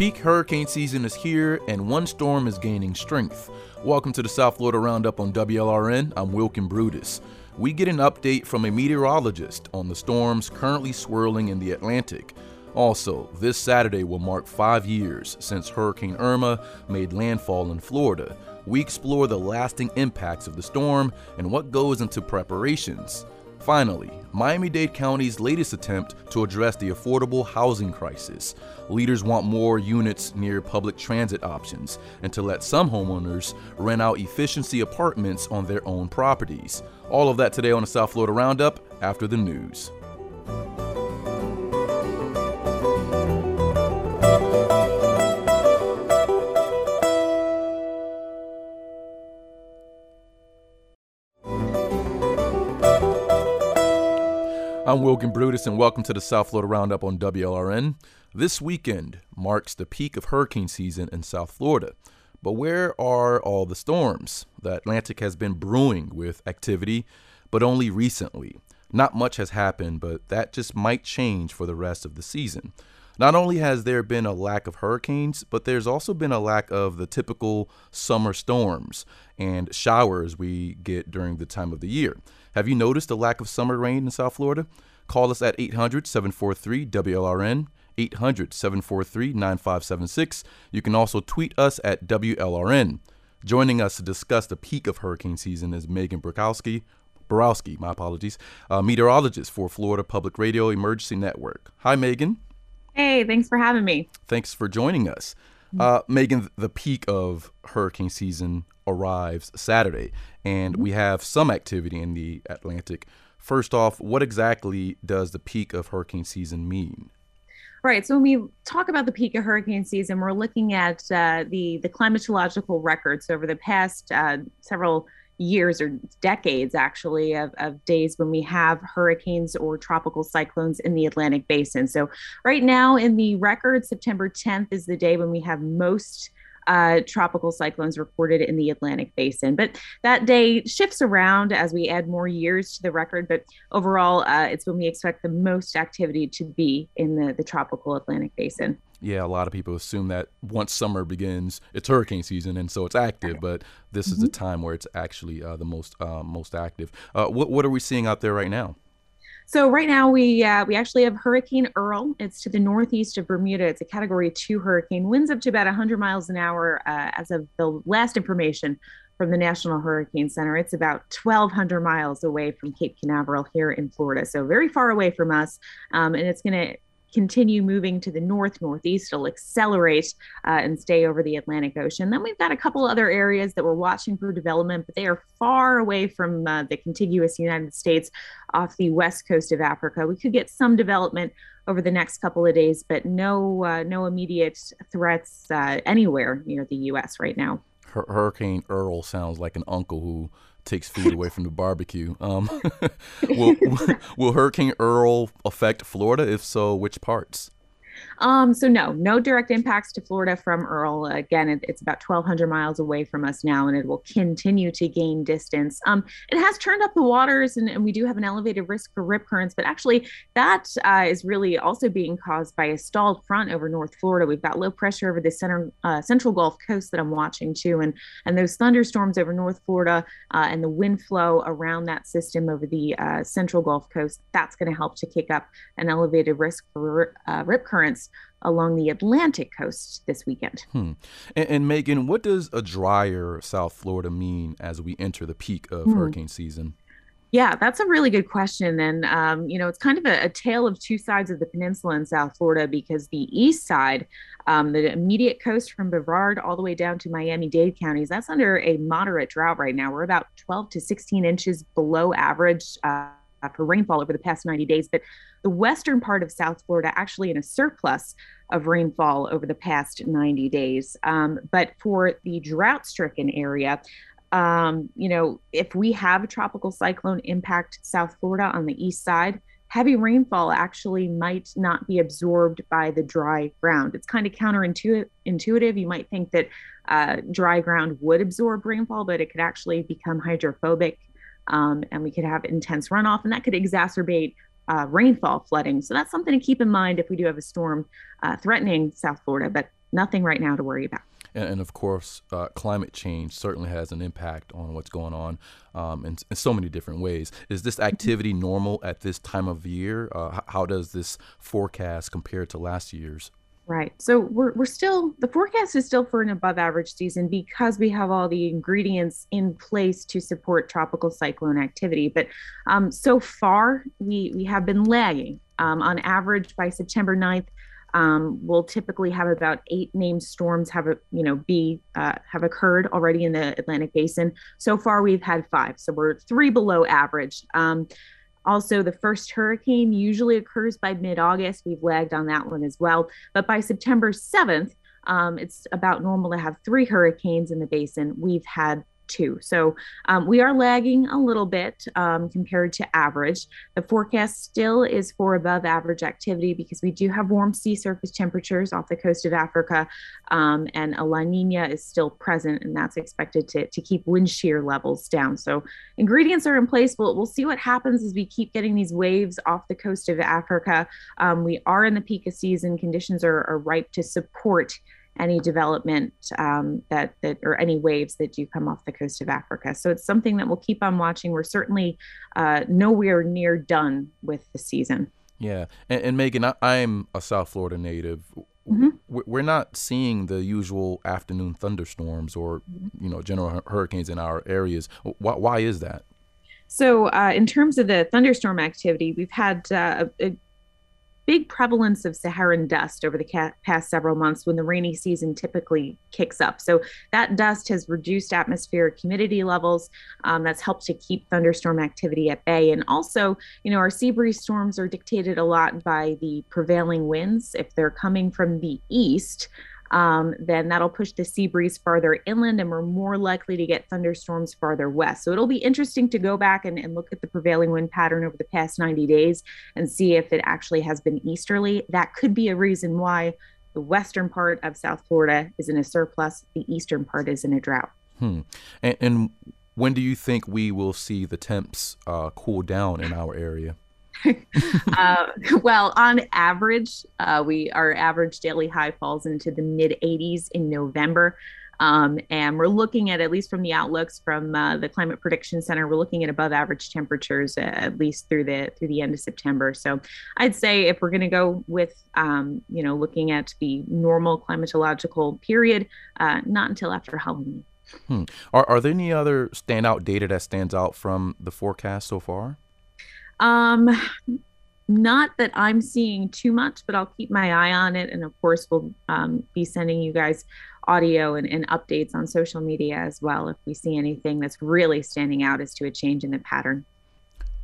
Peak hurricane season is here, and one storm is gaining strength. Welcome to the South Florida Roundup on WLRN. I'm Wilkin Brutus. We get an update from a meteorologist on the storms currently swirling in the Atlantic. Also, this Saturday will mark five years since Hurricane Irma made landfall in Florida. We explore the lasting impacts of the storm and what goes into preparations. Finally, Miami Dade County's latest attempt to address the affordable housing crisis. Leaders want more units near public transit options and to let some homeowners rent out efficiency apartments on their own properties. All of that today on the South Florida Roundup after the news. I'm Wilkin Brutus, and welcome to the South Florida Roundup on WLRN. This weekend marks the peak of hurricane season in South Florida. But where are all the storms? The Atlantic has been brewing with activity, but only recently. Not much has happened, but that just might change for the rest of the season. Not only has there been a lack of hurricanes, but there's also been a lack of the typical summer storms and showers we get during the time of the year. Have you noticed a lack of summer rain in South Florida? Call us at 800 743 WLRN, 800 743 9576. You can also tweet us at WLRN. Joining us to discuss the peak of hurricane season is Megan Borkowski, Borowski, my apologies, meteorologist for Florida Public Radio Emergency Network. Hi, Megan. Hey, thanks for having me. Thanks for joining us. Uh, Megan, the peak of hurricane season arrives Saturday, and we have some activity in the Atlantic. First off, what exactly does the peak of hurricane season mean? Right. So when we talk about the peak of hurricane season, we're looking at uh, the the climatological records over the past uh, several years or decades actually of, of days when we have hurricanes or tropical cyclones in the Atlantic basin. So right now in the record, September 10th is the day when we have most uh, tropical cyclones recorded in the Atlantic basin. But that day shifts around as we add more years to the record. But overall, uh, it's when we expect the most activity to be in the, the tropical Atlantic basin. Yeah, a lot of people assume that once summer begins, it's hurricane season, and so it's active. But this mm-hmm. is the time where it's actually uh, the most uh, most active. Uh, what what are we seeing out there right now? So right now we uh, we actually have Hurricane Earl. It's to the northeast of Bermuda. It's a Category Two hurricane. Winds up to about 100 miles an hour uh, as of the last information from the National Hurricane Center. It's about 1,200 miles away from Cape Canaveral here in Florida, so very far away from us. Um, and it's going to continue moving to the north northeast. It'll accelerate uh, and stay over the Atlantic Ocean. Then we've got a couple other areas that we're watching for development, but they are far away from uh, the contiguous United States off the west coast of Africa. We could get some development over the next couple of days, but no uh, no immediate threats uh, anywhere near the U.S. right now. Hurricane Earl sounds like an uncle who takes food away from the barbecue. Um, will, will Hurricane Earl affect Florida? If so, which parts? Um, so no, no direct impacts to Florida from Earl. Again, it, it's about 1,200 miles away from us now, and it will continue to gain distance. Um, it has turned up the waters, and, and, we do have an elevated risk for rip currents, but actually that uh, is really also being caused by a stalled front over North Florida. We've got low pressure over the center uh, central Gulf Coast that I'm watching too, and and those thunderstorms over North Florida uh, and the wind flow around that system over the uh, central Gulf Coast. That's going to help to kick up an elevated risk for uh, rip currents along the Atlantic coast this weekend. Hmm. And, and, Megan, what does a drier South Florida mean as we enter the peak of hmm. hurricane season? Yeah, that's a really good question. And, um, you know, it's kind of a, a, tale of two sides of the peninsula in South Florida because the east side, um, the immediate coast from Brevard all the way down to Miami Dade counties, that's under a moderate drought right now. We're about 12 to 16 inches below average. Uh, for rainfall over the past 90 days, but the western part of South Florida actually in a surplus of rainfall over the past 90 days. Um, but for the drought stricken area, um, you know, if we have a tropical cyclone impact South Florida on the east side, heavy rainfall actually might not be absorbed by the dry ground. It's kind of counterintuitive. You might think that uh, dry ground would absorb rainfall, but it could actually become hydrophobic um, and we could have intense runoff, and that could exacerbate uh, rainfall flooding. So that's something to keep in mind if we do have a storm uh, threatening South Florida. But nothing right now to worry about. And, and of course, uh, climate change certainly has an impact on what's going on um, in, in, so many different ways. Is this activity normal at this time of year? Uh, how does this forecast compare to last year's? Right. So we're, we're still, the forecast is still for an above average season because we have all the ingredients in place to support tropical cyclone activity. But um, so far, we, we have been lagging. Um, on average, by September 9th, um, we'll typically have about eight named storms have a, you know be uh, have occurred already in the Atlantic Basin. So far, we've had five, so we're three below average. Also, the first hurricane usually occurs by mid August. We've lagged on that one as well. But by September 7th, um, it's about normal to have three hurricanes in the basin. We've had too. So um, we are lagging a little bit um, compared to average. The forecast still is for above average activity because we do have warm sea surface temperatures off the coast of Africa, um, and a La Nina is still present, and that's expected to, to keep wind shear levels down. So ingredients are in place. We'll, we'll see what happens as we keep getting these waves off the coast of Africa. Um, we are in the peak of season. Conditions are, are ripe to support any development um, that that or any waves that do come off the coast of Africa. So it's something that we'll keep on watching. We're certainly uh, nowhere near done with the season. Yeah, and, and Megan, I, am a South Florida native. Mm-hmm. We're not seeing the usual afternoon thunderstorms or you know general hurricanes in our areas. Why, why is that? So, uh, in terms of the thunderstorm activity, we've had uh, a, big prevalence of Saharan dust over the ca- past several months when the rainy season typically kicks up. So that dust has reduced atmospheric humidity levels. Um, that's helped to keep thunderstorm activity at bay. And also, you know, our sea breeze storms are dictated a lot by the prevailing winds. If they're coming from the east, um, then that'll push the sea breeze farther inland and we're more likely to get thunderstorms farther west. So it'll be interesting to go back and, and look at the prevailing wind pattern over the past 90 days and see if it actually has been easterly. That could be a reason why the western part of South Florida is in a surplus, the eastern part is in a drought. Hmm. And, and when do you think we will see the temps uh, cool down in our area? uh, well, on average, uh, we our average daily high falls into the mid 80s in November. Um, and we're looking at, at least from the outlooks from uh, the Climate Prediction Center, we're looking at above average temperatures uh, at least through the through the end of September. So I'd say if we're going to go with, um, you know, looking at the normal climatological period, uh, not until after Halloween. Hmm. Are, are there any other standout data that stands out from the forecast so far? Um, not that I'm seeing too much, but I'll keep my eye on it. And of course, we'll um, be sending you guys audio and, and, updates on social media as well if we see anything that's really standing out as to a change in the pattern.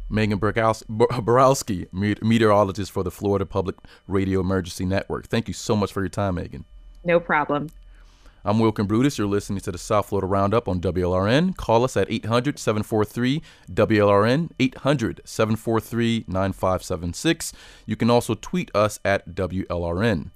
Megan Borowski, meteorologist for the Florida Public Radio Emergency Network. Thank you so much for your time, Megan. No problem. I'm Wilkin Brutus. You're listening to the South Florida Roundup on WLRN. Call us at 800 743 WLRN, 800 743 9576. You can also tweet us at WLRN.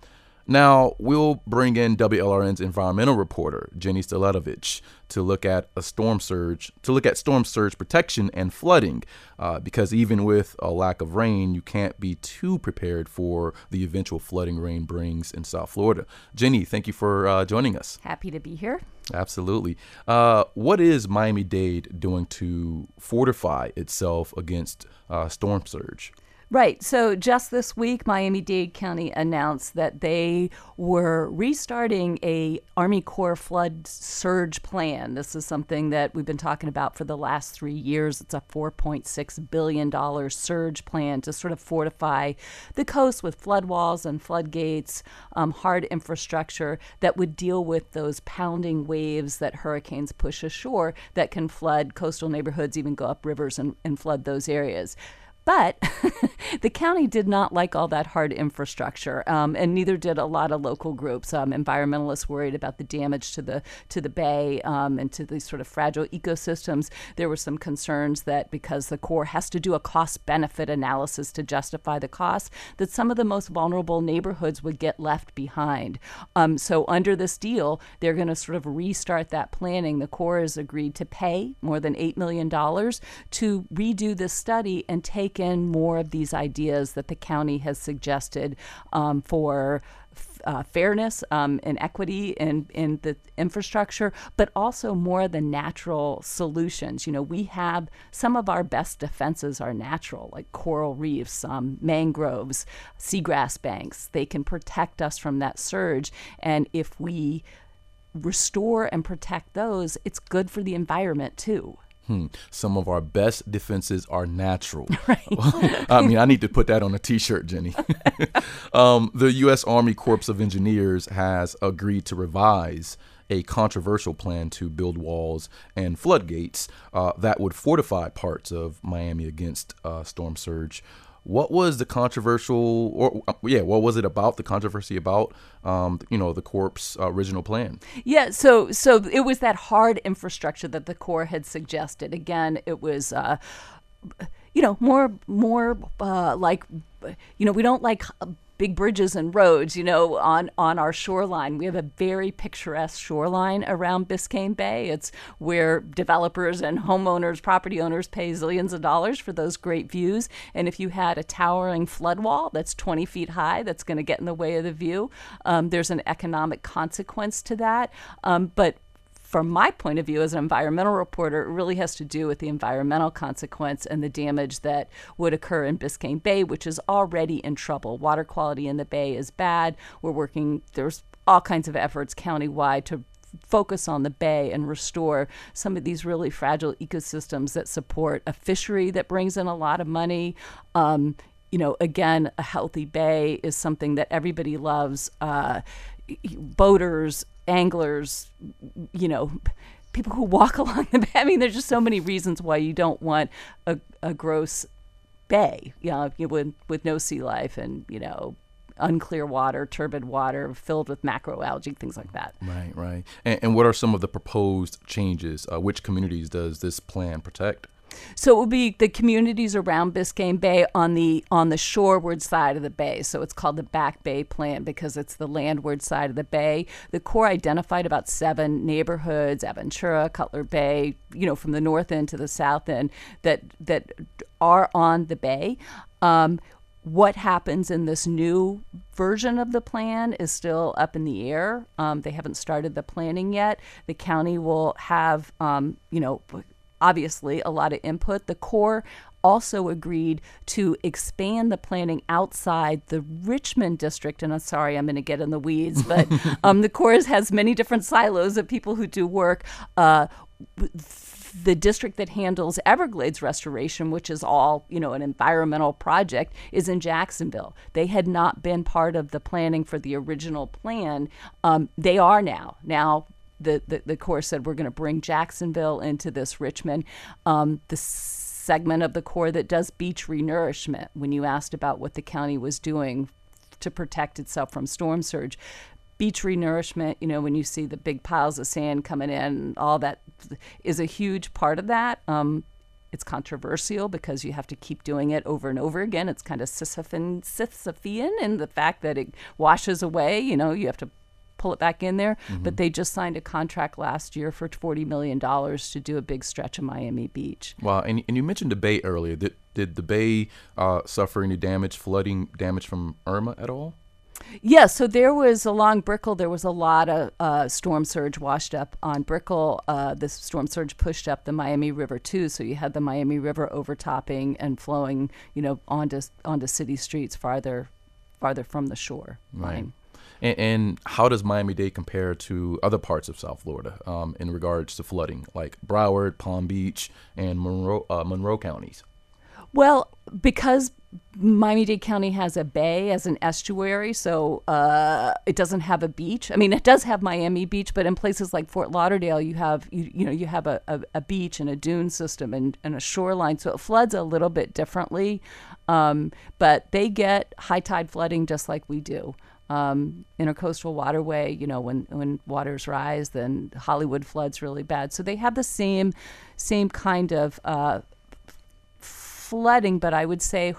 Now, we'll bring in WLRN's environmental reporter, Jenny Staletovich, to look at a storm surge, to look at storm surge protection and flooding, uh, because even with a lack of rain, you can't be too prepared for the eventual flooding rain brings in South Florida. Jenny, thank you for uh, joining us. Happy to be here. Absolutely. Uh, what is Miami Dade doing to fortify itself against uh, storm surge? Right. So just this week, Miami Dade County announced that they were restarting a Army Corps flood surge plan. This is something that we've been talking about for the last three years. It's a $4.6 billion surge plan to sort of fortify the coast with flood walls and floodgates, um, hard infrastructure that would deal with those pounding waves that hurricanes push ashore that can flood coastal neighborhoods, even go up rivers and, and flood those areas. But the county did not like all that hard infrastructure, um, and neither did a lot of local groups. Um, environmentalists worried about the damage to the to the bay um, and to these sort of fragile ecosystems. There were some concerns that because the Corps has to do a cost benefit analysis to justify the cost, that some of the most vulnerable neighborhoods would get left behind. Um, so under this deal, they're going to sort of restart that planning. The Corps has agreed to pay more than eight million dollars to redo this study and take take in more of these ideas that the county has suggested um, for uh, fairness um, and equity in, in the infrastructure, but also more of the natural solutions. You know, we have some of our best defenses are natural, like coral reefs, um, mangroves, seagrass banks. They can protect us from that surge. And if we restore and protect those, it's good for the environment too. Hmm. Some of our best defenses are natural. Right. I mean, I need to put that on a T-shirt, Jenny. um, the U.S. Army Corps of Engineers has agreed to revise a controversial plan to build walls and floodgates uh, that would fortify parts of Miami against uh, storm surge. What was the controversial, or uh, yeah, what was it about the controversy about, um, you know, the Corps' original plan? Yeah, so so it was that hard infrastructure that the Corps had suggested. Again, it was. Uh, you know, more more uh, like, you know, we don't like big bridges and roads, you know, on, on our shoreline. We have a very picturesque shoreline around Biscayne Bay. It's where developers and homeowners, property owners pay zillions of dollars for those great views. And if you had a towering flood wall that's 20 feet high, that's going to get in the way of the view, um, there's an economic consequence to that. Um, but from my point of view as an environmental reporter, it really has to do with the environmental consequence and the damage that would occur in Biscayne Bay, which is already in trouble. Water quality in the bay is bad. We're working, there's all kinds of efforts countywide to focus on the bay and restore some of these really fragile ecosystems that support a fishery that brings in a lot of money. Um, you know, again, a healthy bay is something that everybody loves. Uh, boaters, anglers, you know, people who walk along the bay. I mean, there's just so many reasons why you don't want a, a gross bay, you know, with, with no sea life and, you know, unclear water, turbid water filled with macroalgae, things like that. Right, right. And, and what are some of the proposed changes? Uh, which communities does this plan protect? So it would be the communities around Biscayne Bay on the on the shoreward side of the bay. So it's called the Back Bay Plan because it's the landward side of the bay. The Corps identified about seven neighborhoods: Aventura, Cutler Bay, you know, from the north end to the south end that that are on the bay. Um, what happens in this new version of the plan is still up in the air. Um, they haven't started the planning yet. The county will have, um, you know, obviously a lot of input. The Corps also agreed to expand the planning outside the Richmond district. And I'm sorry, I'm going to get in the weeds, but um, the Corps has many different silos of people who do work. Uh, the district that handles Everglades restoration, which is all, you know, an environmental project, is in Jacksonville. They had not been part of the planning for the original plan. Um, they are now. Now, the, the, the Corps said we're going to bring Jacksonville into this Richmond. Um, the segment of the Corps that does beach renourishment, when you asked about what the county was doing to protect itself from storm surge, beach renourishment, you know, when you see the big piles of sand coming in, all that is a huge part of that. Um, it's controversial because you have to keep doing it over and over again. It's kind of Sisyphean, Sisyphean in the fact that it washes away. You know, you have to pull it back in there. Mm-hmm. But they just signed a contract last year for $40 million to do a big stretch of Miami Beach. Wow. And, and you mentioned the Bay earlier. Did, did the Bay uh, suffer any damage, flooding damage from Irma at all? Yeah, so there was along Brickell, there was a lot of uh, storm surge washed up on Brickell. Uh, the storm surge pushed up the Miami River too, so you had the Miami River overtopping and flowing, you know, onto onto city streets farther farther from the shore right. line. And, and, how does Miami Dade compare to other parts of South Florida um, in regards to flooding, like Broward, Palm Beach, and Monroe, uh, Monroe counties? Well, because Miami Dade County has a bay as an estuary, so uh, it doesn't have a beach. I mean, it does have Miami Beach, but in places like Fort Lauderdale, you have you, you know you have a, a, a beach and a dune system and, and a shoreline, so it floods a little bit differently. Um, but they get high tide flooding just like we do um, intercoastal waterway, you know, when, when waters rise, then Hollywood floods really bad. So they have the same same kind of uh, flooding, but I would say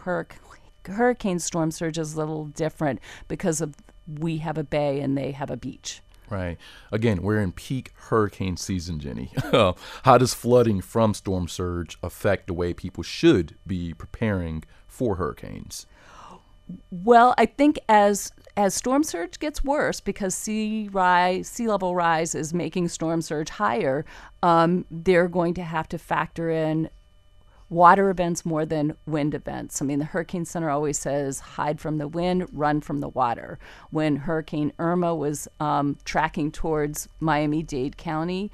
hurricane storm surge is a little different because of we have a bay and they have a beach. Right. Again, we're in peak hurricane season, Jenny. How does flooding from storm surge affect the way people should be preparing for hurricanes? Well, I think as as storm surge gets worse because sea rise, sea level rise is making storm surge higher, um, they're going to have to factor in water events more than wind events. I mean, the Hurricane Center always says hide from the wind, run from the water. When Hurricane Irma was um, tracking towards Miami Dade County,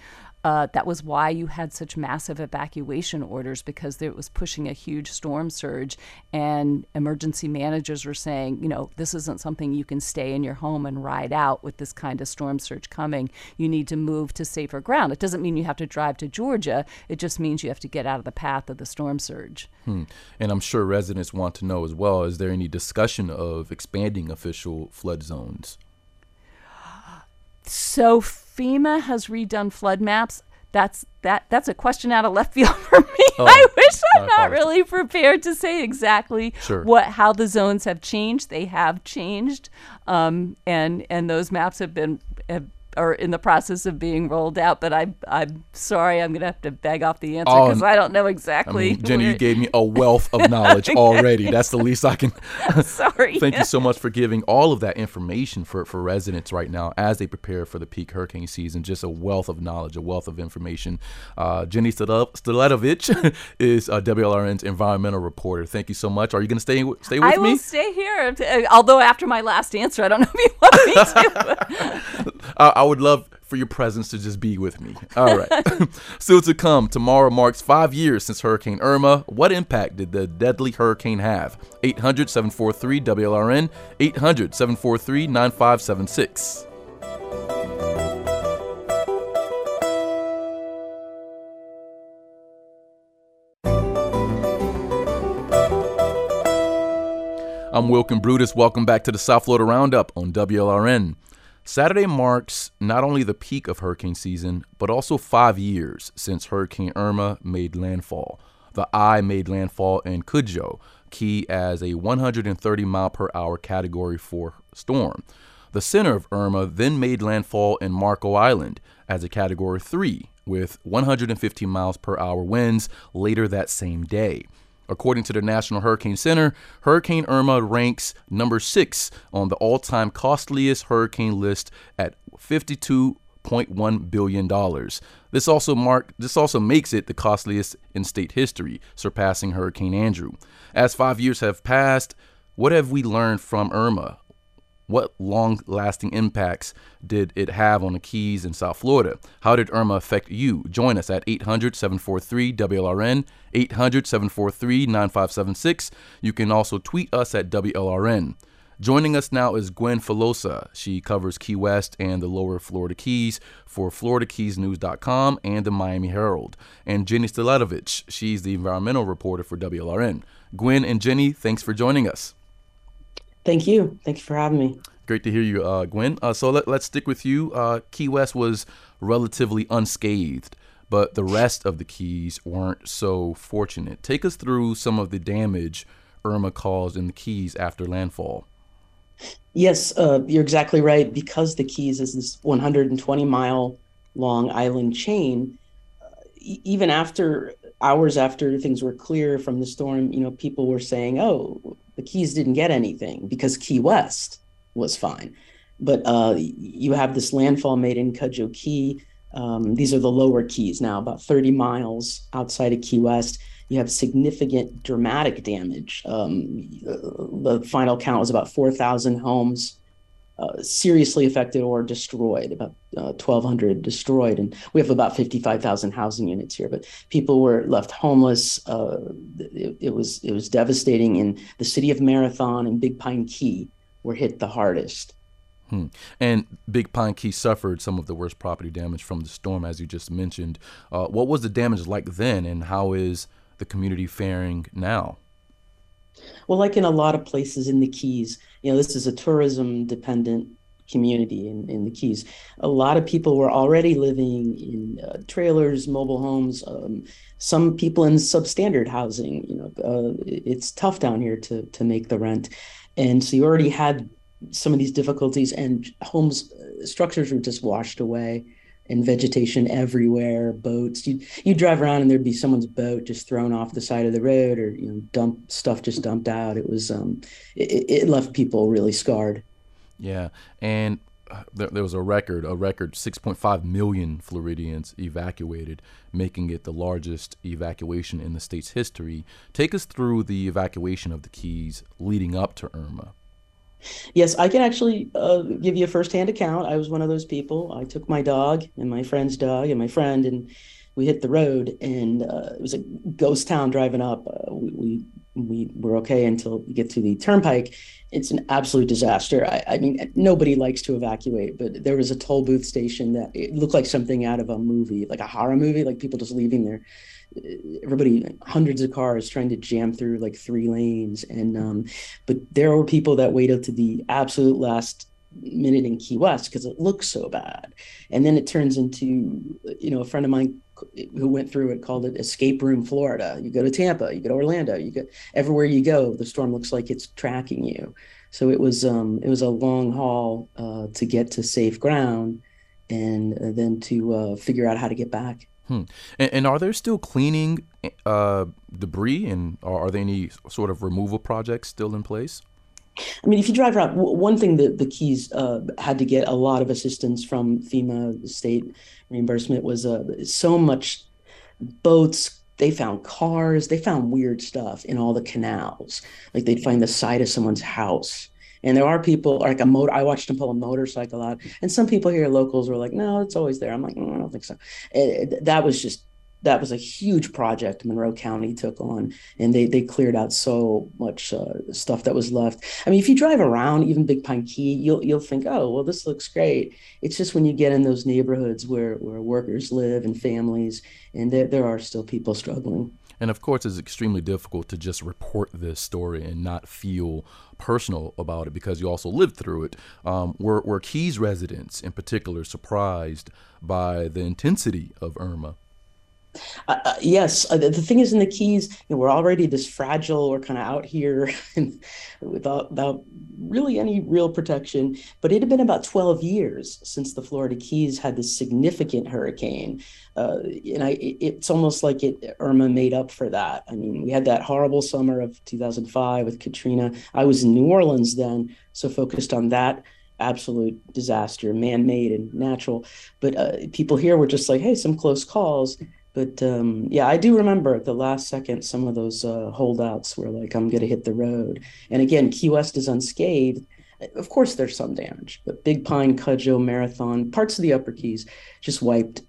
uh, that was why you had such massive evacuation orders because it was pushing a huge storm surge. And emergency managers were saying, you know, this isn't something you can stay in your home and ride out with this kind of storm surge coming. You need to move to safer ground. It doesn't mean you have to drive to Georgia, it just means you have to get out of the path of the storm surge. Hmm. And I'm sure residents want to know as well is there any discussion of expanding official flood zones? So FEMA has redone flood maps. That's that. That's a question out of left field for me. Oh, I wish I'm not really prepared to say exactly sure. what how the zones have changed. They have changed, um, and and those maps have been have are in the process of being rolled out. But I, I'm sorry, I'm going to have to beg off the answer because oh, I don't know exactly. I mean, Jenny, you gave me a wealth of knowledge already. That's the least I can. sorry. Thank you so much for giving all of that information for, for residents right now as they prepare for the peak hurricane season. Just a wealth of knowledge, a wealth of information. Uh, Jenny Staletovich is uh, WLRN's environmental reporter. Thank you so much. Are you going to stay stay with I me? I will stay here. Although after my last answer, I don't know if you want me to. uh, would love for your presence to just be with me. All right. Still to come, tomorrow marks five years since Hurricane Irma. What impact did the deadly hurricane have? 800 743 WLRN, 800 743 9576. I'm Wilkin Brutus. Welcome back to the South Florida Roundup on WLRN. Saturday marks not only the peak of hurricane season, but also five years since Hurricane Irma made landfall. The eye made landfall in Cudjoe Key as a 130 mile per hour Category 4 storm. The center of Irma then made landfall in Marco Island as a Category 3 with 115 miles per hour winds later that same day. According to the National Hurricane Center, Hurricane Irma ranks number six on the all time costliest hurricane list at $52.1 billion. This also mark this also makes it the costliest in state history, surpassing Hurricane Andrew. As five years have passed, what have we learned from Irma? What long lasting impacts did it have on the Keys in South Florida? How did Irma affect you? Join us at 800 743 WLRN, 800 743 9576. You can also tweet us at WLRN. Joining us now is Gwen Filosa. She covers Key West and the lower Florida Keys for FloridaKeysNews.com and the Miami Herald. And Jenny Staletovich, she's the environmental reporter for WLRN. Gwen and Jenny, thanks for joining us. Thank you. Thank you for having me. Great to hear you, uh, Gwen. Uh, so let, us stick with you. Uh, Key West was relatively unscathed, but the rest of the Keys weren't so fortunate. Take us through some of the damage Irma caused in the Keys after landfall. Yes, uh, you're exactly right. Because the Keys is this 120 mile long island chain, uh, even after hours after things were clear from the storm, you know, people were saying, "Oh, the Keys didn't get anything because Key West was fine." But uh, you have this landfall made in Cudjoe Key. Um, these are the lower keys now, about 30 miles outside of Key West. You have significant dramatic damage. Um, the final count was about 4,000 homes uh, seriously affected or destroyed, about uh, 1,200 destroyed. And we have about 55,000 housing units here, but people were left homeless. Uh, it, it, was, it was devastating in the city of Marathon and Big Pine Key were hit the hardest. Hmm. And Big Pine Key suffered some of the worst property damage from the storm, as you just mentioned. Uh, what was the damage like then, and how is the community faring now? Well, like in a lot of places in the Keys, you know, this is a tourism dependent community in, in the Keys. A lot of people were already living in uh, trailers, mobile homes, um, some people in substandard housing. You know, uh, it's tough down here to, to make the rent. And so you already had some of these difficulties, and homes, uh, structures were just washed away. And vegetation everywhere, boats. You you drive around and there'd be someone's boat just thrown off the side of the road, or you know, dump stuff just dumped out. It was um, it, it left people really scarred. Yeah, and uh, there, there was a record, a record 6.5 million Floridians evacuated, making it the largest evacuation in the state's history. Take us through the evacuation of the Keys leading up to Irma. Yes, I can actually uh, give you a firsthand account. I was one of those people. I took my dog and my friend's dog and my friend, and we hit the road. And uh, it was a ghost town driving up. Uh, we, we, we were okay until we get to the turnpike. It's an absolute disaster. I, I, mean, nobody likes to evacuate, but there was a toll booth station that it looked like something out of a movie, like a horror movie, like people just leaving there everybody hundreds of cars trying to jam through like three lanes and um, but there were people that waited to the absolute last minute in key west because it looks so bad and then it turns into you know a friend of mine who went through it called it escape room florida you go to tampa you go to orlando you go everywhere you go the storm looks like it's tracking you so it was um it was a long haul uh, to get to safe ground and uh, then to uh, figure out how to get back Hmm. And, and, are there still cleaning uh, debris, and are, there any sort of removal projects still in place? I mean, if you drive around, one thing that the Keys uh, had to get a lot of assistance from FEMA state reimbursement was uh, so much boats. They found cars. They found weird stuff in all the canals. Like they'd find the side of someone's house and there are people like a motor. I watched them pull a motorcycle out, and some people here, locals, were like, "No, it's always there." I'm like, mm, "I don't think so." It, that was just that was a huge project Monroe County took on, and they they cleared out so much uh, stuff that was left. I mean, if you drive around even Big Pine Key, you'll you'll think, "Oh, well, this looks great." It's just when you get in those neighborhoods where where workers live and families, and there there are still people struggling. And of course, it's extremely difficult to just report this story and not feel personal about it because you also lived through it. Um, were, were Keys residents in particular surprised by the intensity of Irma? Uh, uh, yes, uh, the, the, thing is in the Keys, you know, we're already this fragile. We're kind of out here without, without really any real protection. But it had been about 12 years since the Florida Keys had this significant hurricane. Uh, and I, it, it's almost like it Irma made up for that. I mean, we had that horrible summer of 2005 with Katrina. I was in New Orleans then, so focused on that absolute disaster, man-made and natural. But uh, people here were just like, "Hey, some close calls." But um, yeah, I do remember at the last second some of those uh, holdouts were like, "I'm going to hit the road." And again, Key West is unscathed. Of course, there's some damage, but Big Pine, Cudjoe, Marathon, parts of the Upper Keys just wiped,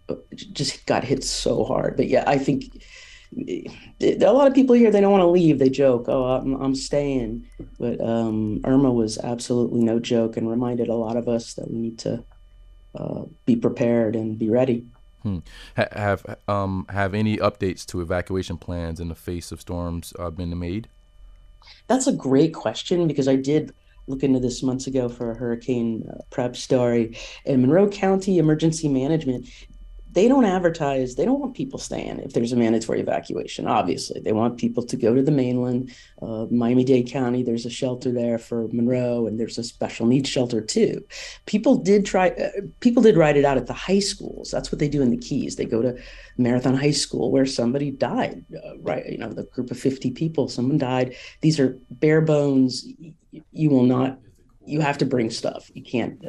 just got hit so hard. But yeah, I think a lot of people here they don't want to leave. They joke, "Oh, I'm, I'm staying," but um, Irma was absolutely no joke and reminded a lot of us that we need to uh, be prepared and be ready. Hmm. Ha- have um have any updates to evacuation plans in the face of storms uh, been made? That's a great question because I did look into this months ago for a hurricane uh, prep story. And Monroe County Emergency Management they don't advertise they don't want people staying if there's a mandatory evacuation obviously. They want people to go to the mainland uh, miami-dade county there's a shelter there for monroe and there's a special needs shelter too. People did try uh, people did write it out at the high schools. That's what they do in the keys. They go to marathon high school where somebody died uh, right you know the group of 50 people someone died. These are bare bones. You will not you have to bring stuff. You can't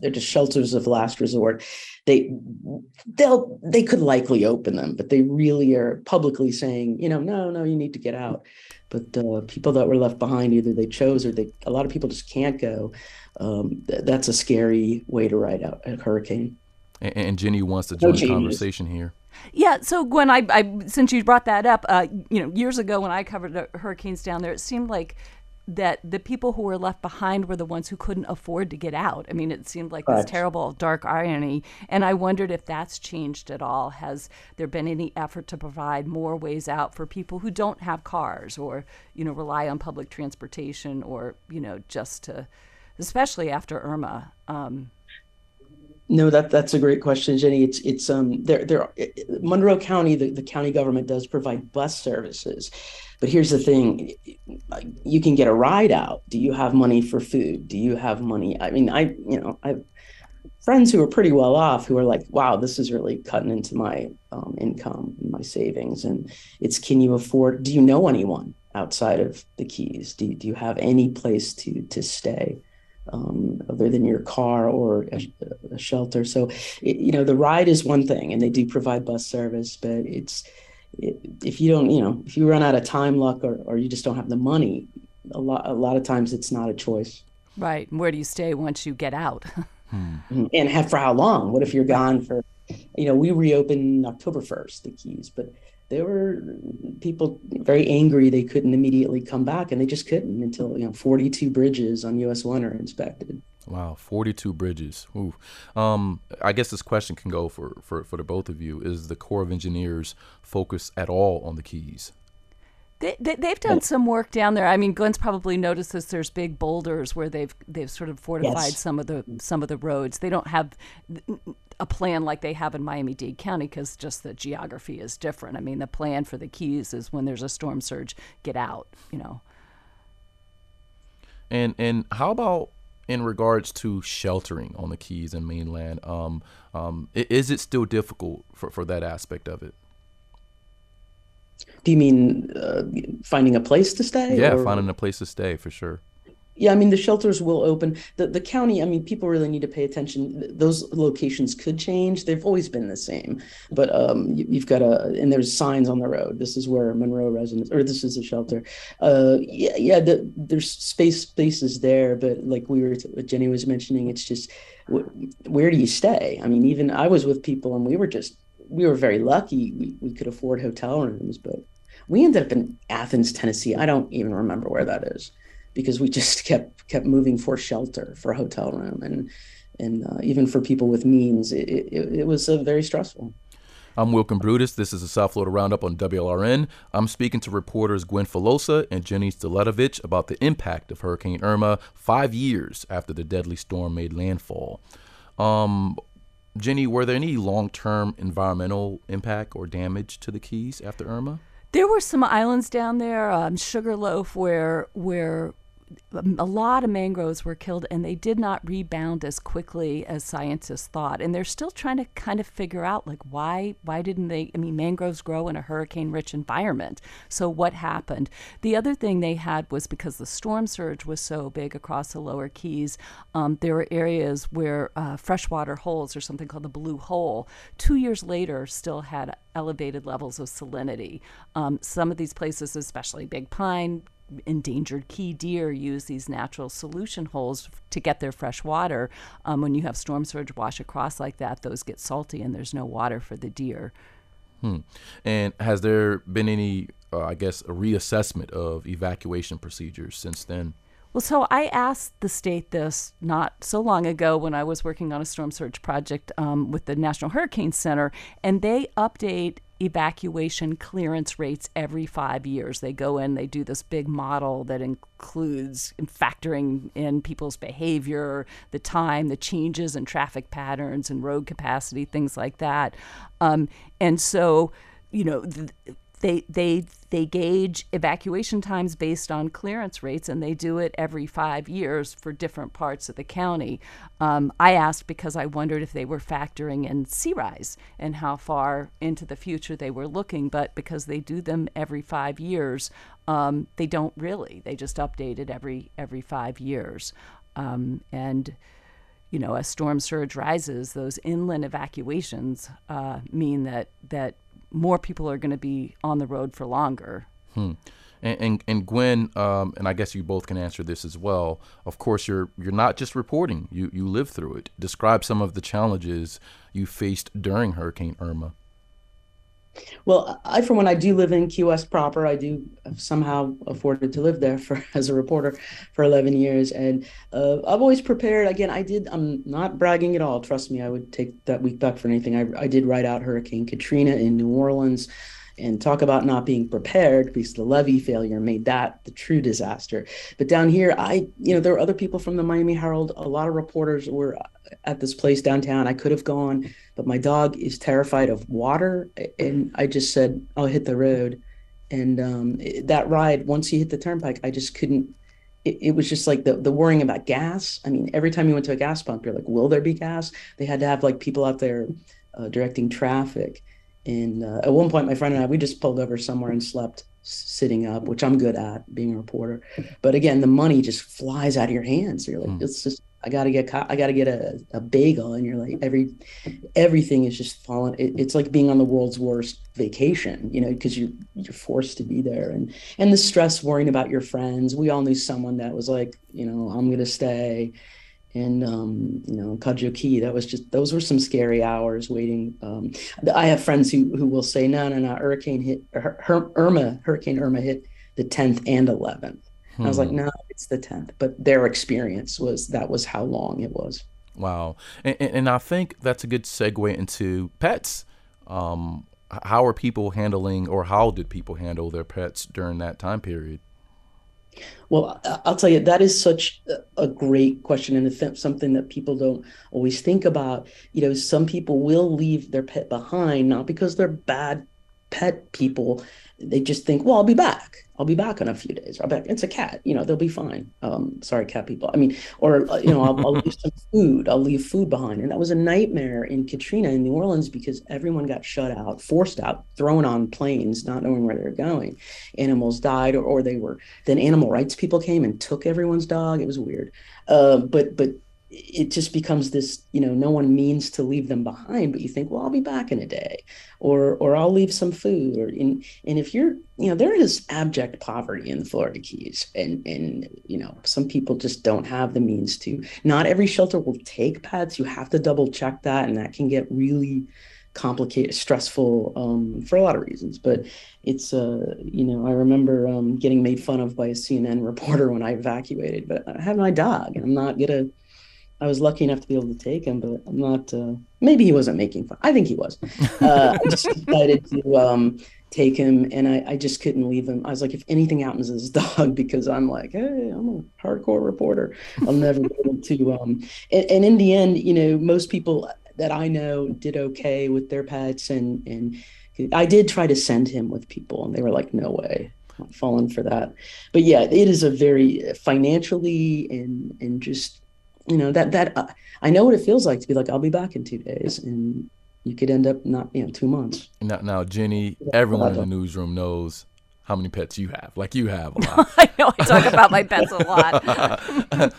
they're just shelters of last resort. They they'll they could likely open them but they really are publicly saying you know no no you need to get out. But uh, people that were left behind either they chose or they a lot of people just can't go. Um, th- that's a scary way to ride out a hurricane. And, and jenny wants to join no the conversation here. Yeah, so Gwen, I, I since you brought that up, uh, you know, years ago when I covered hurricanes down there, it seemed like that the people who were left behind were the ones who couldn't afford to get out. I mean, it seemed like this terrible dark irony. And I wondered if that's changed at all. Has there been any effort to provide more ways out for people who don't have cars or, you know, rely on public transportation or, you know, just to, especially after Irma? Um, no, that that's a great question, Jenny. It's it's um there there Monroe County the, the county government does provide bus services, but here's the thing: you can get a ride out. Do you have money for food? Do you have money? I mean, I you know I have friends who are pretty well off who are like, wow, this is really cutting into my um, income and my savings. And it's, can you afford, do you know anyone outside of the Keys? Do, do you have any place to, to stay? Um, other than your car or a, a shelter. So, it, you know, the ride is one thing, and they do provide bus service, but it's it, if you don't, you know, if you run out of time, luck, or, or you just don't have the money, a lot a lot of times it's not a choice. Right. where do you stay once you get out? Hmm. And have for how long? What if you're gone for, you know, we reopened October 1st, the Keys, but there were people very angry they couldn't immediately come back and they just couldn't until, you know, 42 bridges on US 1 are inspected. Wow, 42 bridges. Ooh. Um, I guess this question can go for, for, for the both of you. Is the Corps of Engineers focus at all on the Keys? They, they, have done some work down there. I mean, Gwen's probably noticed this. There's big boulders where they've they've sort of fortified yes. some of the some of the roads. They don't have a plan like they have in Miami-Dade County because just the geography is different. I mean, the plan for the Keys is when there's a storm surge, get out. You know. And and how about in regards to sheltering on the Keys and mainland? Um, um, is it still difficult for, for that aspect of it? Do you mean uh, finding a place to stay? Yeah, or? finding a place to stay for sure. Yeah, I mean the shelters will open. The the county, I mean, people really need to pay attention. Those locations could change. They've always been the same, but um, you, have got a and there's signs on the road. This is where Monroe residence, or this is a shelter. Uh, yeah, yeah. The, there's space spaces there, but like we were, Jenny was mentioning, it's just where do you stay? I mean, even I was with people and we were just we were very lucky. We, we could afford hotel rooms, but we ended up in Athens, Tennessee. I don't even remember where that is because we just kept kept moving for shelter for a hotel room and and uh, even for people with means, it, it, it was uh, very stressful. I'm Wilkin Brutus. This is the South Florida Roundup on WLRN. I'm speaking to reporters Gwen Filosa and Jenny Staletovich about the impact of Hurricane Irma five years after the deadly storm made landfall. Um, Jenny, were there any long term environmental impact or damage to the Keys after Irma? There were some islands down there, um, Sugarloaf, where where a lot of mangroves were killed and they did not rebound as quickly as scientists thought. And they're still trying to kind of figure out like why why didn't they i mean mangroves grow in a hurricane rich environment. So what happened? The other thing they had was because the storm surge was so big across the lower keys um, there were areas where uh, freshwater holes or something called the blue hole two years later still had elevated levels of salinity. Um, some of these places especially big pine endangered key deer use these natural solution holes to get their fresh water. Um, when you have storm surge wash across like that, those get salty and there's no water for the deer. Hmm. And has there been any, uh, I guess, a reassessment of evacuation procedures since then? Well, so I asked the state this not so long ago when I was working on a storm surge project um, with the National Hurricane Center, and they update evacuation clearance rates every five years. They go in, they do this big model that includes factoring in people's behavior, the time, the changes in traffic patterns and road capacity, things like that. Um, and so, you know, th- they they they gauge evacuation times based on clearance rates, and they do it every five years for different parts of the county. Um, I asked because I wondered if they were factoring in sea rise and how far into the future they were looking, but because they do them every five years, um, they don't really. They just update it every every five years, um, and you know, as storm surge rises, those inland evacuations uh, mean that that more people are going to be on the road for longer. Hmm. And, and, and Gwen, um, and I guess you both can answer this as well. Of course, you're you're not just reporting; you you live through it. Describe some of the challenges you faced during Hurricane Irma. Well, I, for one, I do live in Key West proper. I do somehow afforded to live there for as a reporter for 11 years, and uh, I've always prepared. Again, I did. I'm not bragging at all. Trust me, I would take that week back for anything. I, I did write out Hurricane Katrina in New Orleans and talk about not being prepared because the levee failure made that the true disaster. But down here, I, you know, there were other people from the Miami Herald. A lot of reporters were at this place downtown. I could have gone, but my dog is terrified of water. And I just said, I'll hit the road. And um, that ride, once you hit the turnpike, I just couldn't it, it, was just like the, the worrying about gas. I mean, every time you went to a gas pump, you're like, will there be gas? They had to have like people out there uh, directing traffic. And uh, at one point, my friend and I, we just pulled over somewhere and slept sitting up, which I'm good at being a reporter. But again, the money just flies out of your hands. You're like, mm. it's just I gotta get I gotta get a, a bagel, and you're like every everything is just falling. It, it's like being on the world's worst vacation, you know, because you you're forced to be there, and and the stress worrying about your friends. We all knew someone that was like, you know, I'm gonna stay, and um, you know, Key. That was just those were some scary hours waiting. Um, I have friends who who will say, no, no, no, hurricane hit, Her, Her, Irma, Hurricane Irma hit the 10th and 11th Hmm. I was like, hmm. no, it's the 10th. But their experience was that was how long it was. Wow. And, and I think that's a good segue into pets. Um, how are people handling, or how did people handle their pets during that time period? Well, I'll tell you, that is such a great question and something that people don't always think about. You know, some people will leave their pet behind, not because they're bad pet people. They just think, well, I'll be back. I'll be back in a few days. I'll be back. It's a cat, you know, they'll be fine. Um, sorry, cat people. I mean, or, uh, you know, I'll, I'll leave some food. I'll leave food behind. And that was a nightmare in Katrina in New Orleans because everyone got shut out, forced out, thrown on planes, not knowing where they were going. Animals died or, or they were, then animal rights people came and took everyone's dog. It was weird. Uh, but, but it just becomes this you know no one means to leave them behind but you think well i'll be back in a day or or i'll leave some food or in and if you're you know there is abject poverty in the florida keys and and you know some people just don't have the means to. Not every shelter will take pets you have to double check that and that can get really complicated stressful um, for a lot of reasons but it's uh you know i remember um, getting made fun of by a cnn reporter when i evacuated but i have my dog and i'm not gonna I was lucky enough to be able to take him, but I'm not. Uh, maybe he wasn't making fun. I think he was. Uh, I just decided to um, take him, and I, I, just couldn't leave him. I was like, if anything happens to this dog, because I'm like, hey, I'm a hardcore reporter. I'll never be able to. Um, and, and, in the end, you know, most people that I know did okay with their pets, and and I did try to send him with people, and they were like, no way. I'm falling for that, but yeah, it is a very financially and and just you know that that uh, I know what it feels like to be like I'll be back in two days, and you could end up not you know two months. Now, now Jenny, everyone in the newsroom knows how many pets you have. Like you have a lot. I know. I talk about my pets a lot.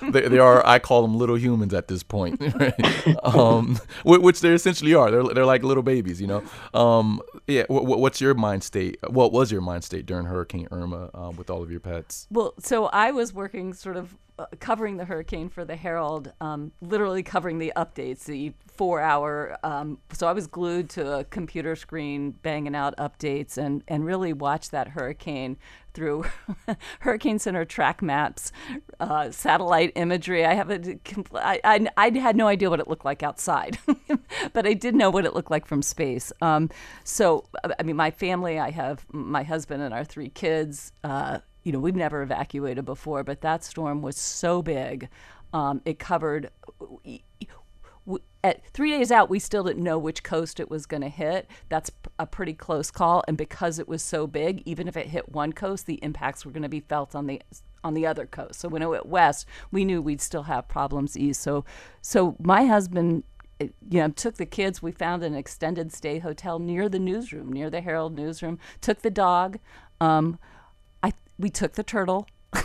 they, they, are. I call them little humans at this point, um, which they essentially are. They're they're like little babies, you know. Um, yeah. what's your mind state? What was your mind state during Hurricane Irma um, with all of your pets? Well, so I was working sort of uh, covering the hurricane for the Herald, um, literally covering the updates, the four hour. Um, so I was glued to a computer screen, banging out updates, and and really watched that hurricane through Hurricane Center track maps, uh, satellite imagery. I have a, I, I, I, had no idea what it looked like outside, but I did know what it looked like from space. Um, so I mean, my family, I have my husband and our three kids. Uh, you know, we've never evacuated before, but that storm was so big. Um, it covered. At three days out, we still didn't know which coast it was going to hit. That's a pretty close call, and because it was so big, even if it hit one coast, the impacts were going to be felt on the on the other coast. So when it went west, we knew we'd still have problems east. So, so my husband you know, took the kids. We found an extended stay hotel near the newsroom, near the Herald newsroom. Took the dog. Um, we took the turtle.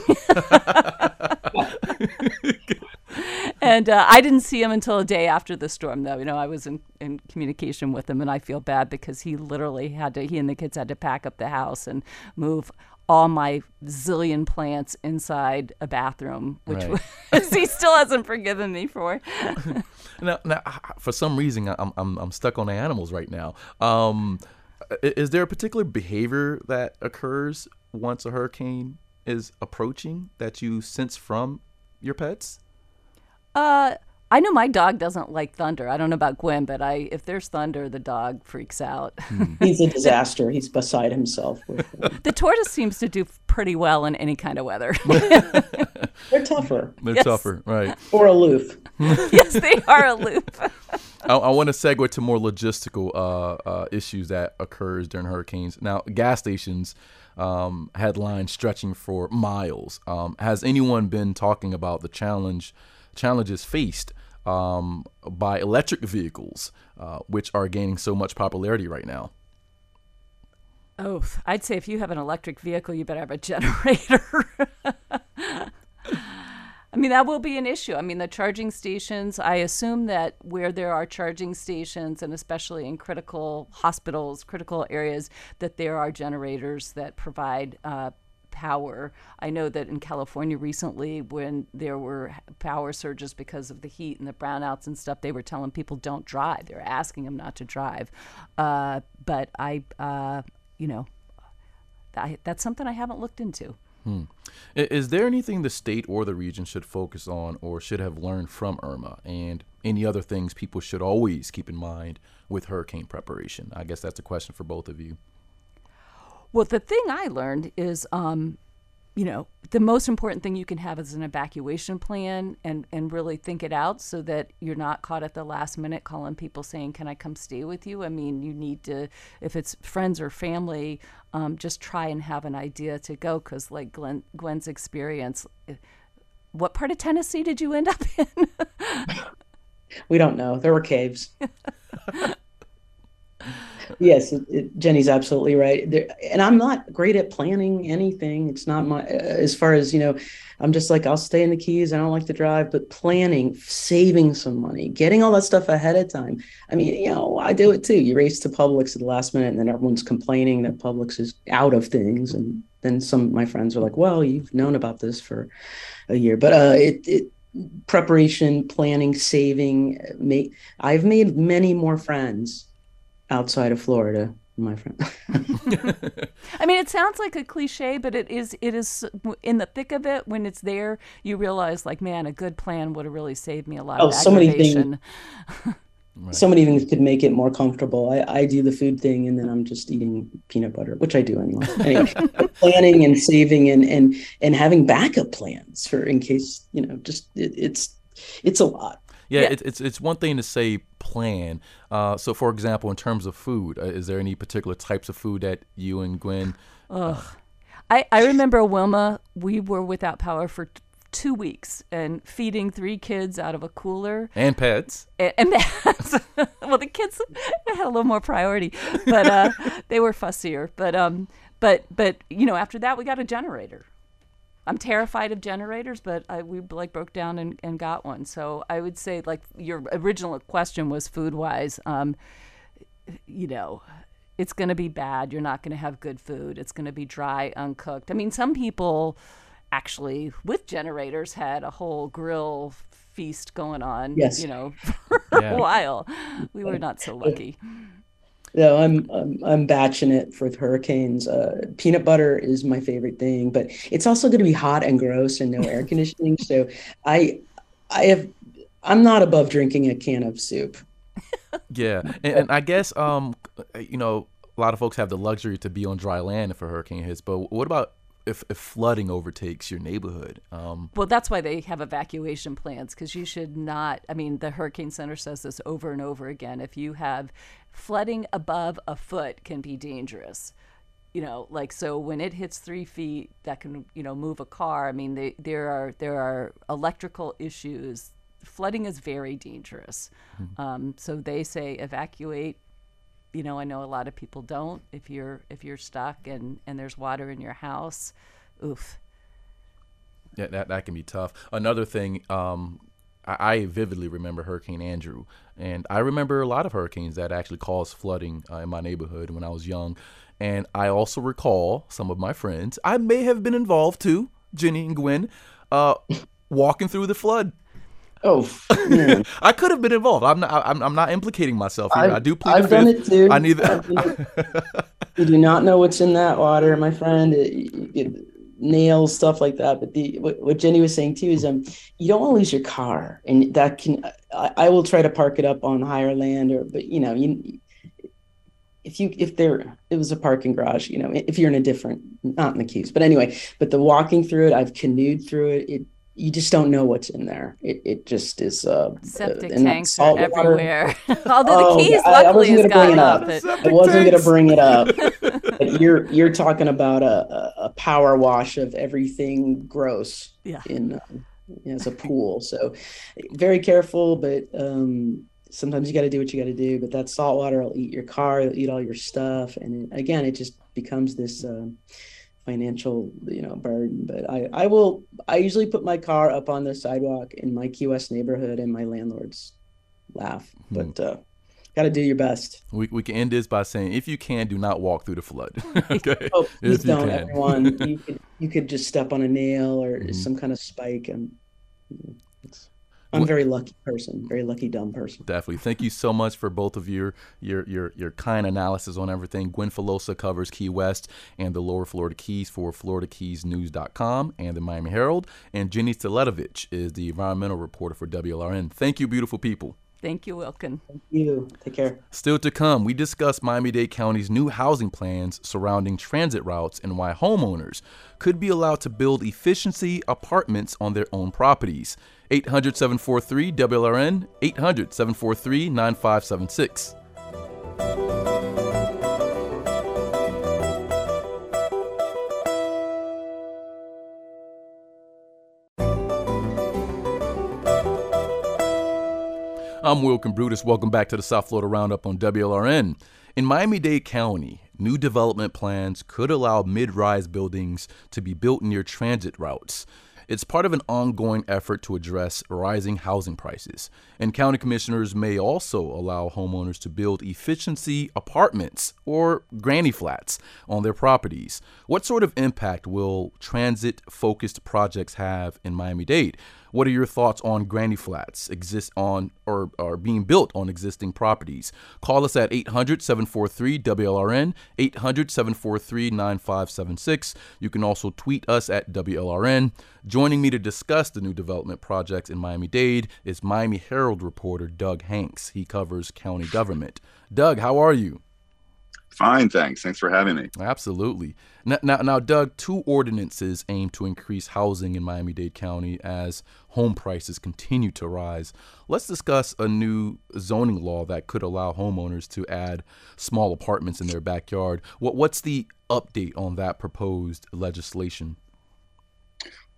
and uh, I didn't see him until a day after the storm, though. You know, I was in, in communication with him, and I feel bad because he literally had to, he and the kids had to pack up the house and move all my zillion plants inside a bathroom, which right. he still hasn't forgiven me for. now, now, for some reason, I'm, I'm, I'm stuck on the animals right now. Um, is there a particular behavior that occurs once a hurricane is approaching that you sense from your pets? Uh, I know my dog doesn't like thunder. I don't know about Gwen, but I if there's thunder, the dog freaks out. Hmm. He's a disaster. He's beside himself. the tortoise seems to do pretty well in any kind of weather. They're tougher. They're yes. tougher, right? Or aloof. yes, they are aloof. I, I want to segue to more logistical uh, uh, issues that occurs during hurricanes. Now, gas stations um, had lines stretching for miles. Um, has anyone been talking about the challenge challenges faced um, by electric vehicles, uh, which are gaining so much popularity right now? Oh, I'd say if you have an electric vehicle, you better have a generator. Mean, that will be an issue. I mean, the charging stations, I assume that where there are charging stations, and especially in critical hospitals, critical areas, that there are generators that provide uh, power. I know that in California recently, when there were power surges because of the heat and the brownouts and stuff, they were telling people don't drive. They were asking them not to drive. Uh, but I, uh, you know, I, that's something I haven't looked into. Hmm. Is there anything the state or the region should focus on or should have learned from Irma and any other things people should always keep in mind with hurricane preparation? I guess that's a question for both of you. Well, the thing I learned is um, you know, the most important thing you can have is an evacuation plan and, and really think it out so that you're not caught at the last minute calling people saying, Can I come stay with you? I mean, you need to, if it's friends or family, um, just try and have an idea to go because, like Glenn, Gwen's experience, eh, what part of Tennessee did you end up in? we don't know. There were caves. yes, it, it, Jenny's absolutely right. There, and I'm not great at planning anything. It's not my, as far as, you know, I'm just like, I'll stay in the Keys. I don't like to drive, but planning, saving some money, getting all that stuff ahead of time. I mean, you know, I do it too. You race to Publix at the last minute and then everyone's complaining that Publix is out of things. And then some of my friends are like, well, you've known about this for a year, but uh, it, it, preparation, planning, saving, make, I've made many more friends outside of Florida, my friend. I mean, it sounds like a cliche, but it is. It is in the thick of it. When it's there, you realize, like, man, a good plan would have really saved me a lot oh, of so many things. So many things could make it more comfortable. I, I do the food thing and then I'm just eating peanut butter, which I do anyway. Anyway, planning and saving and and and having backup plans for in case you know, just it, it's it's a lot. Yeah, yeah. It, it's it's one thing to say plan. Uh, so, for example, in terms of food, uh, is there any particular types of food that you and Gwen? Ugh. Uh, I, I remember Wilma. We were without power for t- two weeks and feeding three kids out of a cooler and pets and, and pets. well, the kids had a little more priority, but uh, they were fussier. But um, but but you know, after that, we got a generator. I'm terrified of generators, but I, we like broke down and, and got one. So I would say like your original question was food wise. Um, you know, it's going to be bad. You're not going to have good food. It's going to be dry, uncooked. I mean, some people actually with generators had a whole grill feast going on. Yes. you know, for yeah. a while. We were not so lucky. No, I'm I'm, I'm batching it for hurricanes. Uh, peanut butter is my favorite thing, but it's also going to be hot and gross and no air conditioning. So I I have I'm not above drinking a can of soup. Yeah, and, and I guess um you know a lot of folks have the luxury to be on dry land if a hurricane hits, but what about if, if flooding overtakes your neighborhood. Um, well, that's why they have evacuation plans because you should not. I mean, the Hurricane Center says this over and over again. If you have flooding above a foot, can be dangerous. You know, like so when it hits three feet, that can you know move a car. I mean, they, there are there are electrical issues. Flooding is very dangerous. Mm-hmm. Um, so they say evacuate you know, I know a lot of people don't. If you're if you're stuck and and there's water in your house, oof. Yeah, that that can be tough. Another thing, um, I, I vividly remember Hurricane Andrew, and I remember a lot of hurricanes that actually caused flooding uh, in my neighborhood when I was young. And I also recall some of my friends. I may have been involved too, Jenny and Gwen, uh, walking through the flood Oh, I could have been involved. I'm not. I'm, I'm not implicating myself here. I've, I do plead I've done it too. I need you do not know what's in that water, my friend. It, it, nails, stuff like that. But the what, what, Jenny was saying too is um, you don't want to lose your car, and that can. I, I will try to park it up on higher land, or but you know you. If you if there it was a parking garage, you know, if you're in a different not in the Keys, but anyway, but the walking through it, I've canoed through it. It you just don't know what's in there. It, it just is. Uh, Septic tanks are everywhere. Although oh, the keys, I, luckily, I wasn't has gonna bring it got up. it. I wasn't going to bring it up. but you're you're talking about a, a, a power wash of everything gross Yeah. in um, as a pool. So very careful, but um, sometimes you got to do what you got to do. But that salt water will eat your car, it'll eat all your stuff, and it, again, it just becomes this. Uh, financial you know burden but i i will i usually put my car up on the sidewalk in my key west neighborhood and my landlords laugh Hmm. but uh got to do your best We, we can end this by saying, if you can, do not walk through the flood. okay. oh please If you don't can. everyone you could you could just step on a nail or Mhm. some kind of spike and it's i'm a very lucky person very lucky dumb person Definitely. Thank you so much for both of your your your your kind analysis on everything. Gwen Filosa covers Key West and the Lower Florida Keys for FloridaKeysNews.com and the Miami Herald, and Jenny Staletovich is the environmental reporter for WLRN. Thank you, beautiful people. Thank you, Wilkin. Thank you take care Still to come, we discuss Miami Dade County's new housing plans surrounding transit routes and why homeowners could be allowed to build efficiency apartments on their own properties. 800 743 WLRN, 800 743 9576. I'm Wilkin Brutus. Welcome back to the South Florida Roundup on WLRN. In Miami Dade County, new development plans could allow mid rise buildings to be built near transit routes. It's part of an ongoing effort to address rising housing prices. And county commissioners may also allow homeowners to build efficiency apartments or granny flats on their properties. What sort of impact will transit focused projects have in Miami Dade? What are your thoughts on granny flats exist on or are being built on existing properties? Call us at 800-743 WLRN, 800-743-9576. You can also tweet us at WLRN. Joining me to discuss the new development projects in Miami-Dade is Miami Herald reporter Doug Hanks. He covers county government. Doug, how are you? Fine, thanks. Thanks for having me. Absolutely. Now, now, now, Doug, two ordinances aim to increase housing in Miami Dade County as home prices continue to rise. Let's discuss a new zoning law that could allow homeowners to add small apartments in their backyard. What, what's the update on that proposed legislation?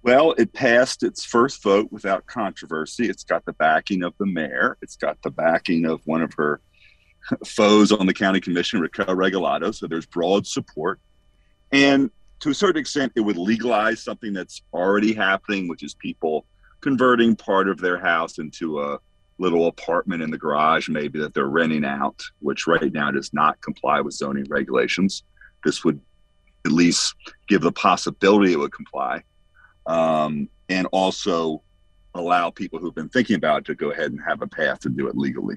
Well, it passed its first vote without controversy. It's got the backing of the mayor. It's got the backing of one of her foes on the county commission, Raquel Regalado. So there's broad support. And to a certain extent, it would legalize something that's already happening, which is people converting part of their house into a little apartment in the garage, maybe that they're renting out, which right now does not comply with zoning regulations. This would at least give the possibility it would comply. Um, and also allow people who've been thinking about it to go ahead and have a path to do it legally.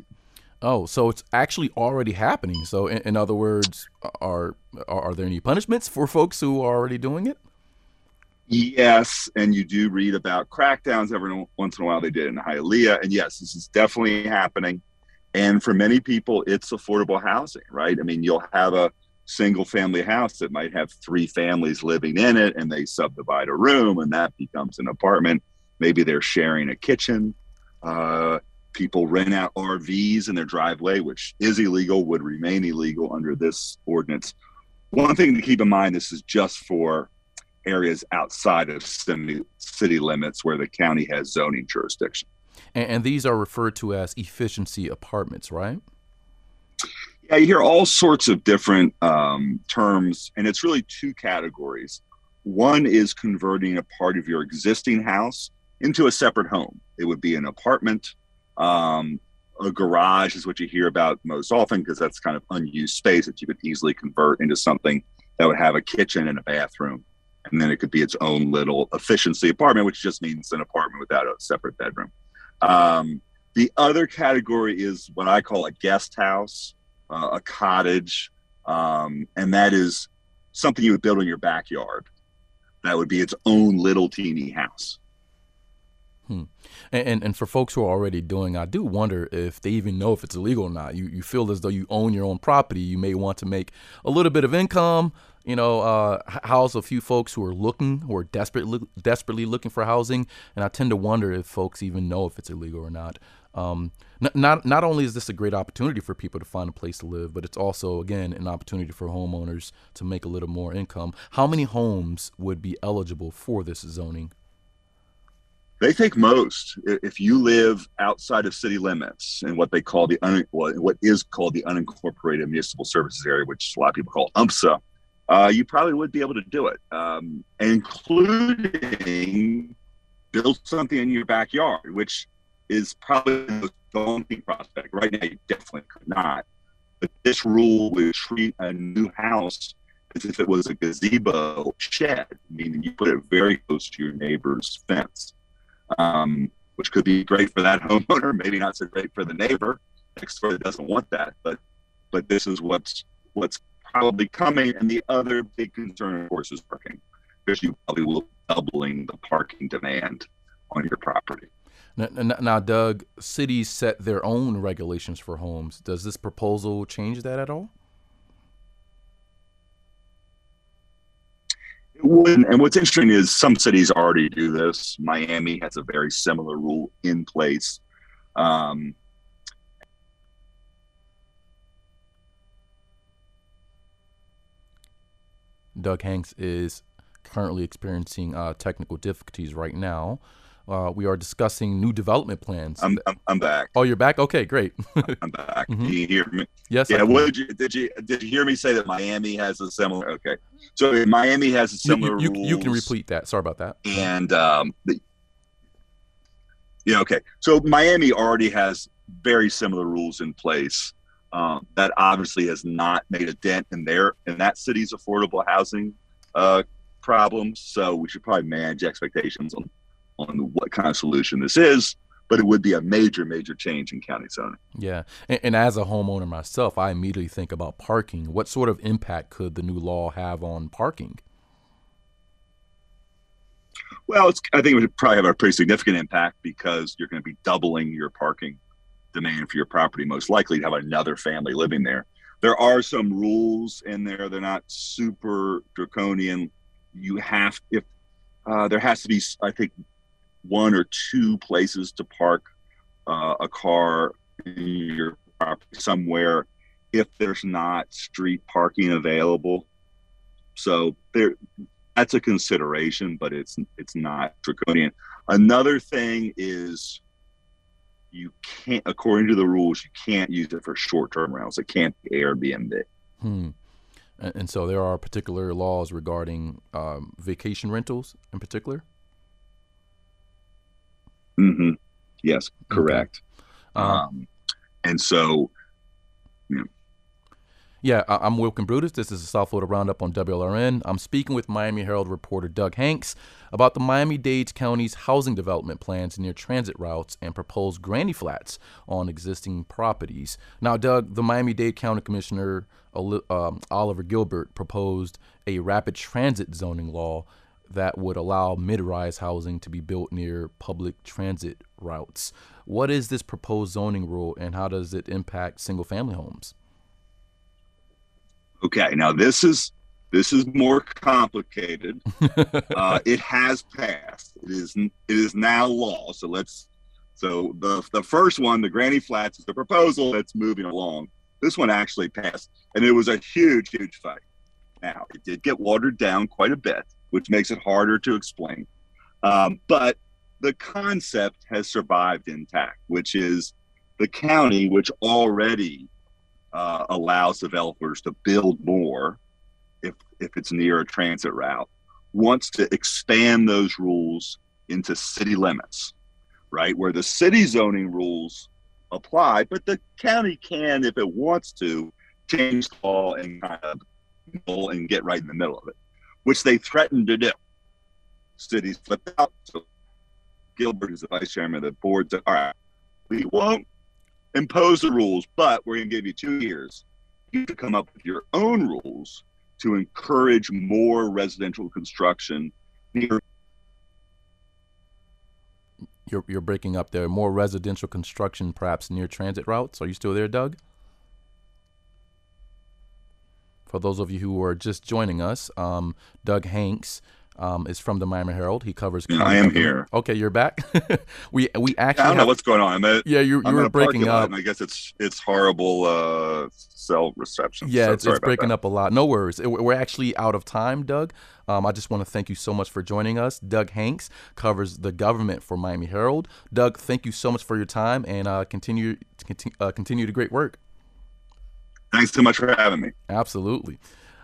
Oh, so it's actually already happening. So, in, in other words, are, are are there any punishments for folks who are already doing it? Yes, and you do read about crackdowns every once in a while. They did in Hialeah, and yes, this is definitely happening. And for many people, it's affordable housing, right? I mean, you'll have a single family house that might have three families living in it, and they subdivide a room, and that becomes an apartment. Maybe they're sharing a kitchen. Uh, people rent out RVs in their driveway, which is illegal, would remain illegal under this ordinance. One thing to keep in mind this is just for areas outside of city, city limits where the county has zoning jurisdiction. And, and these are referred to as efficiency apartments, right? Yeah, you hear all sorts of different um, terms, and it's really two categories. One is converting a part of your existing house into a separate home. It would be an apartment. Um, a garage is what you hear about most often because that's kind of unused space that you could easily convert into something that would have a kitchen and a bathroom. And then it could be its own little efficiency apartment, which just means an apartment without a separate bedroom. Um, the other category is what I call a guest house, uh, a cottage, um, and that is something you would build in your backyard. That would be its own little teeny house. And, and, and for folks who are already doing, I do wonder if they even know if it's illegal or not. You you feel as though you own your own property. You may want to make a little bit of income. You know, uh, house a few folks who are looking, who are desperately desperately looking for housing. And I tend to wonder if folks even know if it's illegal or not. Um, not not only is this a great opportunity for people to find a place to live, but it's also again an opportunity for homeowners to make a little more income. How many homes would be eligible for this zoning? They think most, if you live outside of city limits in what they call the un, what is called the unincorporated municipal services area, which a lot of people call UMSA, uh, you probably would be able to do it, um, including build something in your backyard, which is probably the daunting prospect. Right now, you definitely could not. But this rule would treat a new house as if it was a gazebo shed, meaning you put it very close to your neighbor's fence um, which could be great for that homeowner, maybe not so great for the neighbor next door that doesn't want that. But but this is what's what's probably coming. And the other big concern, of course, is parking, because you probably will be doubling the parking demand on your property. Now, now, Doug, cities set their own regulations for homes. Does this proposal change that at all? And what's interesting is some cities already do this. Miami has a very similar rule in place. Um, Doug Hanks is currently experiencing uh, technical difficulties right now. Uh, we are discussing new development plans. I'm, I'm, I'm back. Oh, you're back. Okay, great. I'm back. mm-hmm. Can you hear me? Yes. Yeah. What did you did you did you hear me say that Miami has a similar? Okay, so Miami has a similar. You, you, you can repeat that. Sorry about that. And um, the, yeah, okay. So Miami already has very similar rules in place. Um, that obviously has not made a dent in their in that city's affordable housing uh, problems. So we should probably manage expectations on on what kind of solution this is, but it would be a major, major change in county zoning. Yeah. And, and, as a homeowner myself, I immediately think about parking. What sort of impact could the new law have on parking? Well, I think it would probably have a pretty significant impact because you're going to be doubling your parking demand for your property, most likely to have another family living there. There are some rules in there. They're not super draconian. You have, if uh, there has to be, I think, one or two places to park uh, a car your property somewhere if there's not street parking available. So there, that's a consideration, but it's it's not draconian. Another thing is you can't, according to the rules, you can't use it for short-term rentals. It can't be Airbnb. Hmm. And, and so there are particular laws regarding um, vacation rentals in particular. Mm-hmm. Yes, correct. Okay. Um, um, and so, you know, yeah, I'm Wilkin Brutus. This is the South Florida Roundup on WLRN. I'm speaking with Miami Herald reporter Doug Hanks about the Miami Dade County's housing development plans near transit routes and proposed granny flats on existing properties. Now, Doug, the Miami Dade County Commissioner um, Oliver Gilbert proposed a rapid transit zoning law that would allow mid-rise housing to be built near public transit routes. What is this proposed zoning rule and how does it impact single-family homes? Okay, now this is this is more complicated. uh, it has passed. It is it is now law. So let's so the the first one, the Granny Flats, is a proposal that's moving along. This one actually passed, and it was a huge, huge fight. Now it did get watered down quite a bit which makes it harder to explain. Um, but the concept has survived intact, which is the county, which already uh, allows developers to build more if, if it's near a transit route, wants to expand those rules into city limits, right? Where the city zoning rules apply, but the county can, if it wants to, change the law and kind of and get right in the middle of it which they threatened to do. Cities flipped out. So Gilbert, who's the vice chairman of the board, said, All right, we won't impose the rules, but we're going to give you two years. You to come up with your own rules to encourage more residential construction near. You're, you're breaking up there. More residential construction, perhaps near transit routes. Are you still there, Doug? For those of you who are just joining us, um, Doug Hanks um, is from the Miami Herald. He covers. Yeah, I am here. Okay, you're back. we we actually. I don't have, know what's going on. At, yeah, you, you were breaking up. I guess it's it's horrible uh, cell reception. Yeah, so it's, it's breaking that. up a lot. No worries. We're actually out of time, Doug. Um, I just want to thank you so much for joining us. Doug Hanks covers the government for Miami Herald. Doug, thank you so much for your time and uh, continue continue, uh, continue the great work. Thanks so much for having me. Absolutely.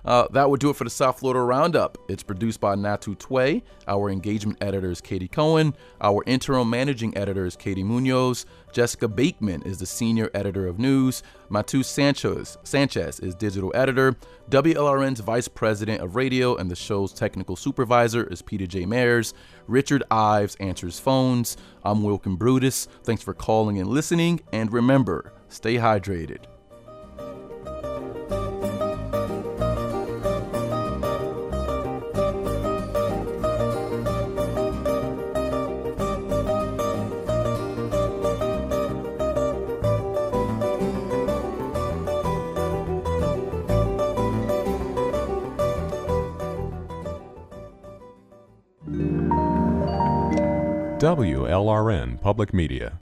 Uh, that would do it for the South Florida Roundup. It's produced by Natu Tway. Our engagement editor is Katie Cohen. Our interim managing editor is Katie Munoz. Jessica Bakeman is the senior editor of news. Matu Sanchez, Sanchez is digital editor. WLRN's vice president of radio and the show's technical supervisor is Peter J. Mayers. Richard Ives answers phones. I'm Wilkin Brutus. Thanks for calling and listening. And remember, stay hydrated. WLRN Public Media.